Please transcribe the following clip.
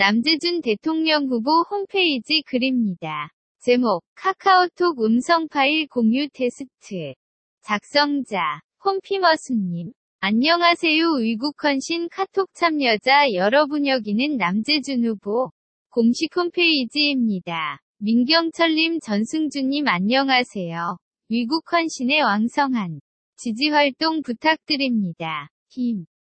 남재준 대통령 후보 홈페이지 글입니다. 제목, 카카오톡 음성 파일 공유 테스트. 작성자, 홈피머스님. 안녕하세요 위국헌신 카톡 참여자 여러분 여기는 남재준 후보. 공식 홈페이지입니다. 민경철님 전승주님 안녕하세요. 위국헌신의 왕성한 지지활동 부탁드립니다. 힘.